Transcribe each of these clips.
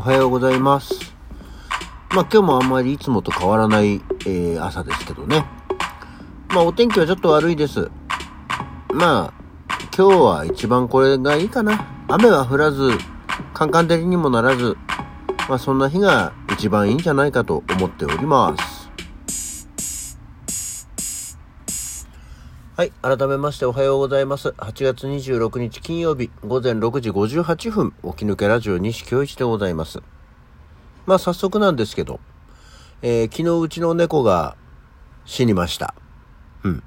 おはようございます。まあ今日もあんまりいつもと変わらない、えー、朝ですけどね。まあお天気はちょっと悪いです。まあ今日は一番これがいいかな。雨は降らず、カンカン照りにもならず、まあそんな日が一番いいんじゃないかと思っております。はい。改めましておはようございます。8月26日金曜日午前6時58分、起き抜けラジオ西京一でございます。まあ早速なんですけど、えー、昨日うちの猫が死にました。うん。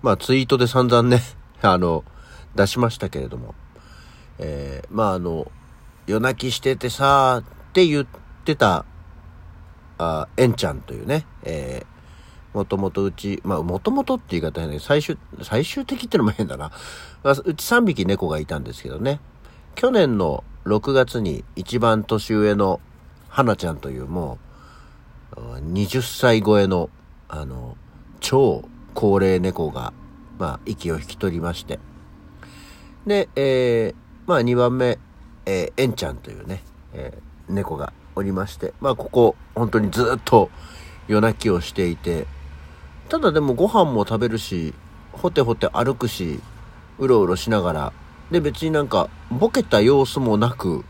まあツイートで散々ね、あの、出しましたけれども、えー、まああの、夜泣きしててさーって言ってた、あ、えんちゃんというね、えーもともとうち、まあ、もともとって言い方やね、最終、最終的ってのも変だな。まあうち3匹猫がいたんですけどね。去年の6月に一番年上の花ちゃんというもう、20歳超えの、あの、超高齢猫が、まあ、息を引き取りまして。で、えー、まあ、2番目、えー、えんちゃんというね、えー、猫がおりまして、まあ、ここ、本当にずっと夜泣きをしていて、ただでもご飯も食べるし、ほてほて歩くし、うろうろしながら、で別になんかボケた様子もなく、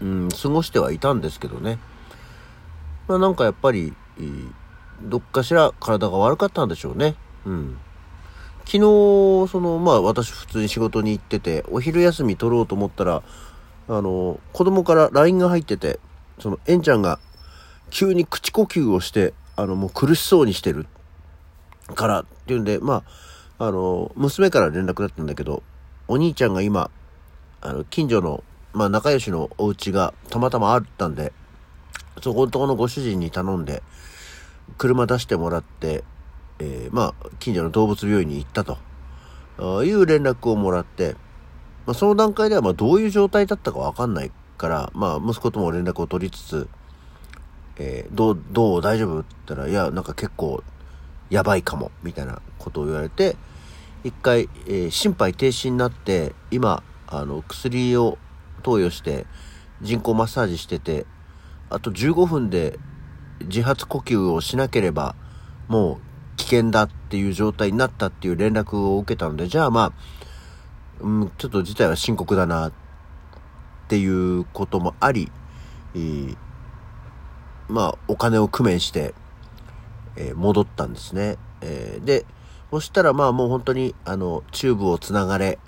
うん、過ごしてはいたんですけどね。まあなんかやっぱり、どっかしら体が悪かったんでしょうね。うん。昨日、その、まあ私普通に仕事に行ってて、お昼休み取ろうと思ったら、あの、子供から LINE が入ってて、その、えんちゃんが急に口呼吸をして、あの、もう苦しそうにしてるからっていうんで、まあ、あの、娘から連絡だったんだけど、お兄ちゃんが今、あの、近所の、まあ、仲良しのお家がたまたまあったんで、そこのとこのご主人に頼んで、車出してもらって、えー、まあ、近所の動物病院に行ったと、いう連絡をもらって、まあ、その段階では、まあ、どういう状態だったかわかんないから、まあ、息子とも連絡を取りつつ、えー、どう、どう大丈夫？って言ったら、いや、なんか結構やばいかも、みたいなことを言われて、一回、えー、心肺停止になって、今、あの、薬を投与して、人工マッサージしてて、あと15分で自発呼吸をしなければ、もう危険だっていう状態になったっていう連絡を受けたので、じゃあまあ、うん、ちょっと事態は深刻だなっていうこともあり、えー、まあ、お金を工面して、えー、戻ったんですね。えー、で、そしたらまあもう本当に、あの、チューブをつながれ、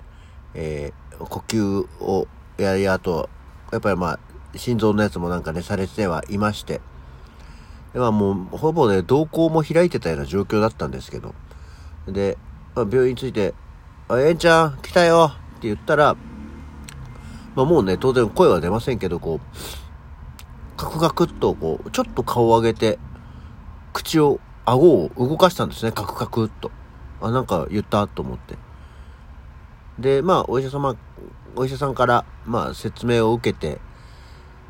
えー、呼吸をやり、あと、やっぱりまあ、心臓のやつもなんかね、されてはいまして、でまあもう、ほぼね、瞳孔も開いてたような状況だったんですけど、で、まあ、病院に着いて、あ、えんちゃん、来たよって言ったら、まあもうね、当然声は出ませんけど、こう、カクカクっとこう、ちょっと顔を上げて、口を、顎を動かしたんですね。カクカクっと。あ、なんか言ったと思って。で、まあ、お医者様、お医者さんから、まあ、説明を受けて、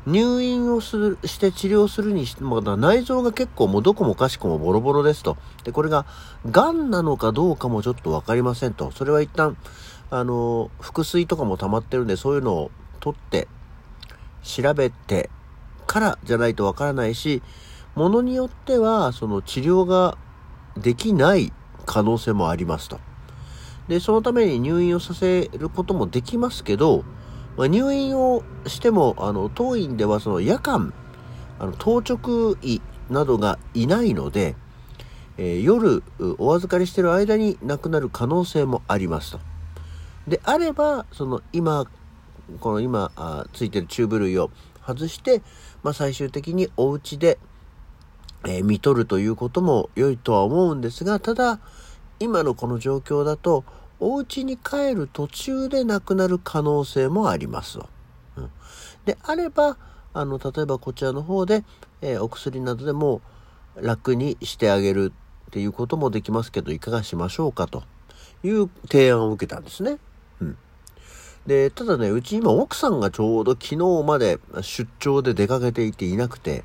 入院をする、して治療するにしても、内臓が結構もうどこもかしこもボロボロですと。で、これが、癌なのかどうかもちょっとわかりませんと。それは一旦、あの、腹水とかも溜まってるんで、そういうのを取って、調べてからじゃないとわからないし、ものによっては、その治療ができない可能性もありますと。で、そのために入院をさせることもできますけど、まあ、入院をしても、あの、当院ではその夜間、あの、当直医などがいないので、えー、夜お預かりしてる間に亡くなる可能性もありますと。であれば、その今、この今あついてるチューブ類を外して、まあ、最終的にお家で、えー、見とるということも良いとは思うんですが、ただ、今のこの状況だと、お家に帰る途中で亡くなる可能性もありますうん、であれば、あの、例えばこちらの方で、えー、お薬などでも楽にしてあげるっていうこともできますけど、いかがしましょうかという提案を受けたんですね。うん。で、ただね、うち今奥さんがちょうど昨日まで出張で出かけていていなくて、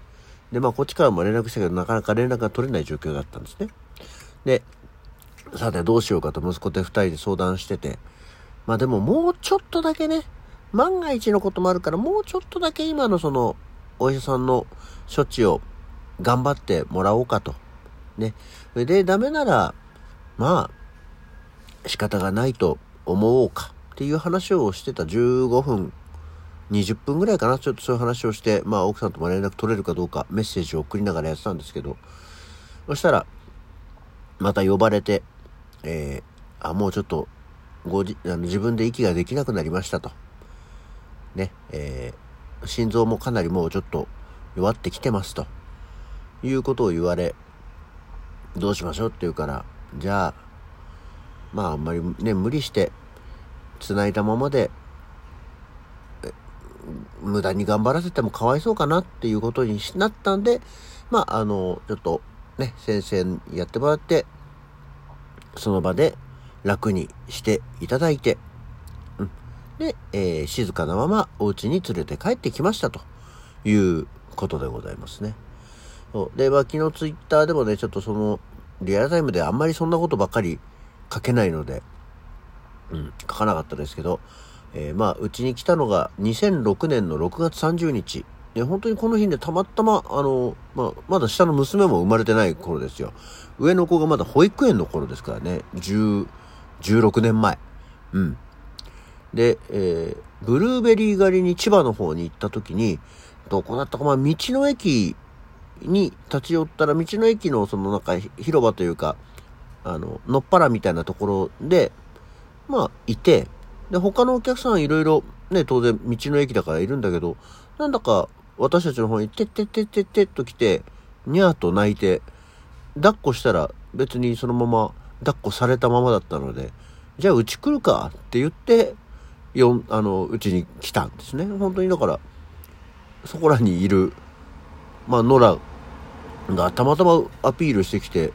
で、まあ、こっちからも連絡したけど、なかなか連絡が取れない状況だったんですね。で、さてどうしようかと息子と二人で相談してて、まあでももうちょっとだけね、万が一のこともあるから、もうちょっとだけ今のその、お医者さんの処置を頑張ってもらおうかと。ね。で、ダメなら、まあ、仕方がないと思おうかっていう話をしてた15分、20分ぐらいかな。ちょっとそういう話をして、まあ奥さんとも連絡取れるかどうかメッセージを送りながらやってたんですけど、そしたら、また呼ばれて、えー、あ、もうちょっと、ごじあの自分で息ができなくなりましたと。ね、えー、心臓もかなりもうちょっと弱ってきてますと。いうことを言われ、どうしましょうって言うから、じゃあ、まああんまりね、無理して、繋いだままで、無駄に頑張らせてもかわいそうかなっていうことになったんで、まあ、あの、ちょっとね、先生にやってもらって、その場で楽にしていただいて、うん。で、えー、静かなままお家に連れて帰ってきましたということでございますね。そうで、まあ、昨日ツイッターでもね、ちょっとその、リアルタイムであんまりそんなことばっかり書けないので、うん、書かなかったですけど、えー、まあ、うちに来たのが2006年の6月30日。で、本当にこの日ね、たまたま、あの、まあ、まだ下の娘も生まれてない頃ですよ。上の子がまだ保育園の頃ですからね、10、16年前。うん。で、えー、ブルーベリー狩りに千葉の方に行った時に、どこだったか、まあ、道の駅に立ち寄ったら、道の駅のそのなんか広場というか、あの、のっぱらみたいなところで、まあ、いて、で、他のお客さんいろいろ、ね、当然道の駅だからいるんだけど、なんだか私たちの方に、てってってってってっと来て、にゃーと泣いて、抱っこしたら別にそのまま抱っこされたままだったので、じゃあうち来るかって言って、よんあの、うちに来たんですね。本当にだから、そこらにいる、まあ、野良がたまたまアピールしてきて、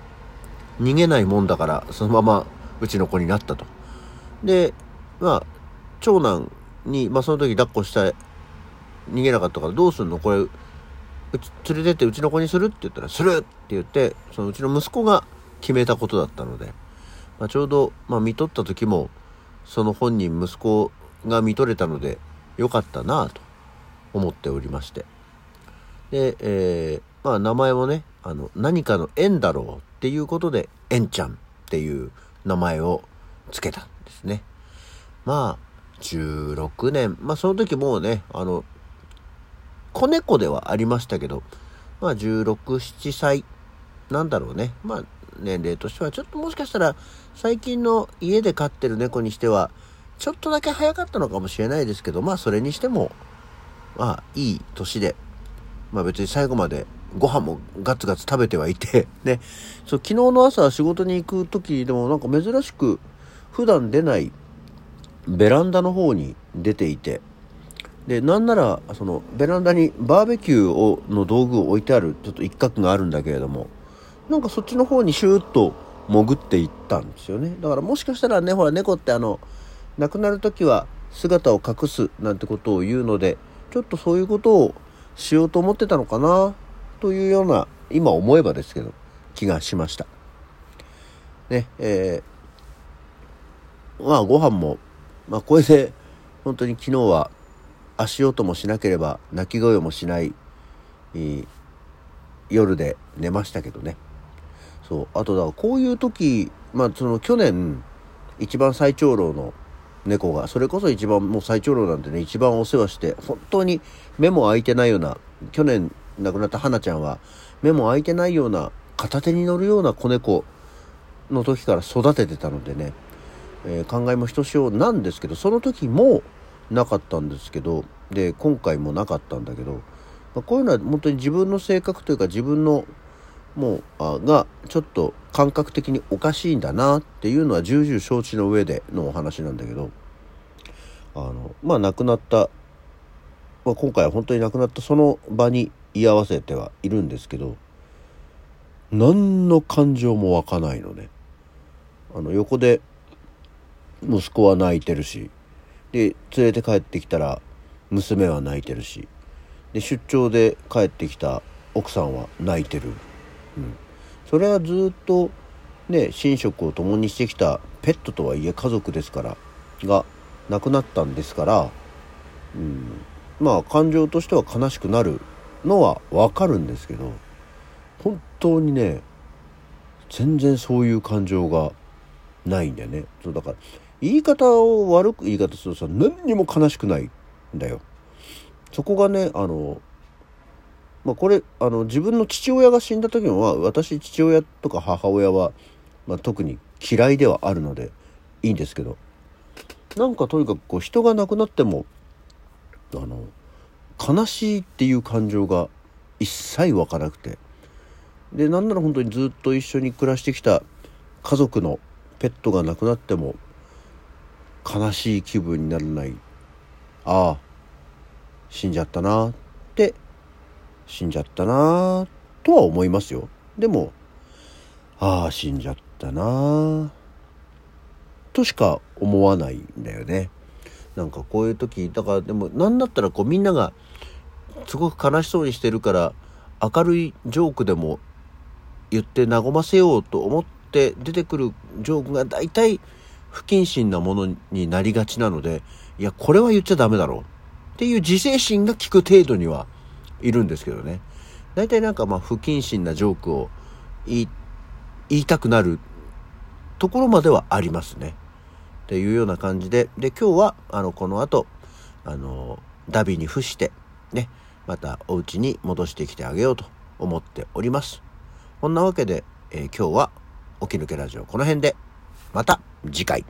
逃げないもんだから、そのままうちの子になったと。で、まあ、長男に、まあその時抱っこした逃げなかったからどうすんの？これ、うち、連れてってうちの子にする？って言ったら、するって言って、そのうちの息子が決めたことだったので、まあ、ちょうど、まあ見とった時も、その本人、息子が見とれたので、よかったなと思っておりまして。で、えー、まあ名前もね、あの、何かの縁だろうっていうことで、縁ちゃんっていう名前を付けたんですね。まあ、16年、まあその時もうね、あの、子猫ではありましたけど、まあ16、7歳なんだろうね。まあ年齢としてはちょっともしかしたら最近の家で飼ってる猫にしてはちょっとだけ早かったのかもしれないですけど、まあそれにしても、まあいい年で、まあ別に最後までご飯もガツガツ食べてはいて、ね。そう、昨日の朝仕事に行く時でもなんか珍しく普段出ないベランダの方に出ていて、で、なんなら、その、ベランダにバーベキューをの道具を置いてある、ちょっと一角があるんだけれども、なんかそっちの方にシューッと潜っていったんですよね。だからもしかしたらね、ほら、猫ってあの、亡くなる時は姿を隠すなんてことを言うので、ちょっとそういうことをしようと思ってたのかな、というような、今思えばですけど、気がしました。ね、えー、まあご飯も、まあこれで、本当に昨日は足音もしなければ泣き声もしない、えー、夜で寝ましたけどね。そう。あとだ、こういう時、まあその去年、一番最長老の猫が、それこそ一番もう最長老なんてね、一番お世話して、本当に目も開いてないような、去年亡くなった花ちゃんは、目も開いてないような、片手に乗るような子猫の時から育ててたのでね、えー、考えもひとしおなんですけど、その時も、なかったんですけどで今回もなかったんだけど、まあ、こういうのは本当に自分の性格というか自分のもうあがちょっと感覚的におかしいんだなっていうのは重々承知の上でのお話なんだけどあのまあ亡くなった、まあ、今回は本当に亡くなったその場に居合わせてはいるんですけど何の感情も湧かないのね。あの横で息子は泣いてるし。で連れて帰ってきたら娘は泣いてるし。で出張で帰ってきた奥さんは泣いてる、うん、それはずっとね寝食を共にしてきたペットとはいえ家族ですからが亡くなったんですからうん、まあ感情としては悲しくなるのはわかるんですけど本当にね全然そういう感情がないんだよね。そうだから言い方を悪く言い方するとさ何にも悲しくないんだよ。そこがねあのまあこれあの自分の父親が死んだ時は私父親とか母親は、まあ、特に嫌いではあるのでいいんですけど。なんかとにかくこう人が亡くなってもあの悲しいっていう感情が一切湧かなくて。でなんなら本当にずっと一緒に暮らしてきた家族のペットが亡くなっても悲しい気分にならない。ああ死んじゃったなって死んじゃったなとは思いますよ。でもああ死んじゃったなとしか思わないんだよね。なんかこういう時だからでも何だったらこうみんながすごく悲しそうにしてるから明るいジョークでも言って和ませようと思って出てくるジョークが大体不謹慎なものになりがちなのでいやこれは言っちゃダメだろうっていう自制心が効く程度にはいるんですけどね大体なんかまあ不謹慎なジョークを言いたくなるところまではありますね。っていうような感じでで今日はあのこの後あのダビに付してねまたお家に戻してきてあげようと思っております。こんなわけで、えー、今日は起き抜けラジオこの辺でまた次回。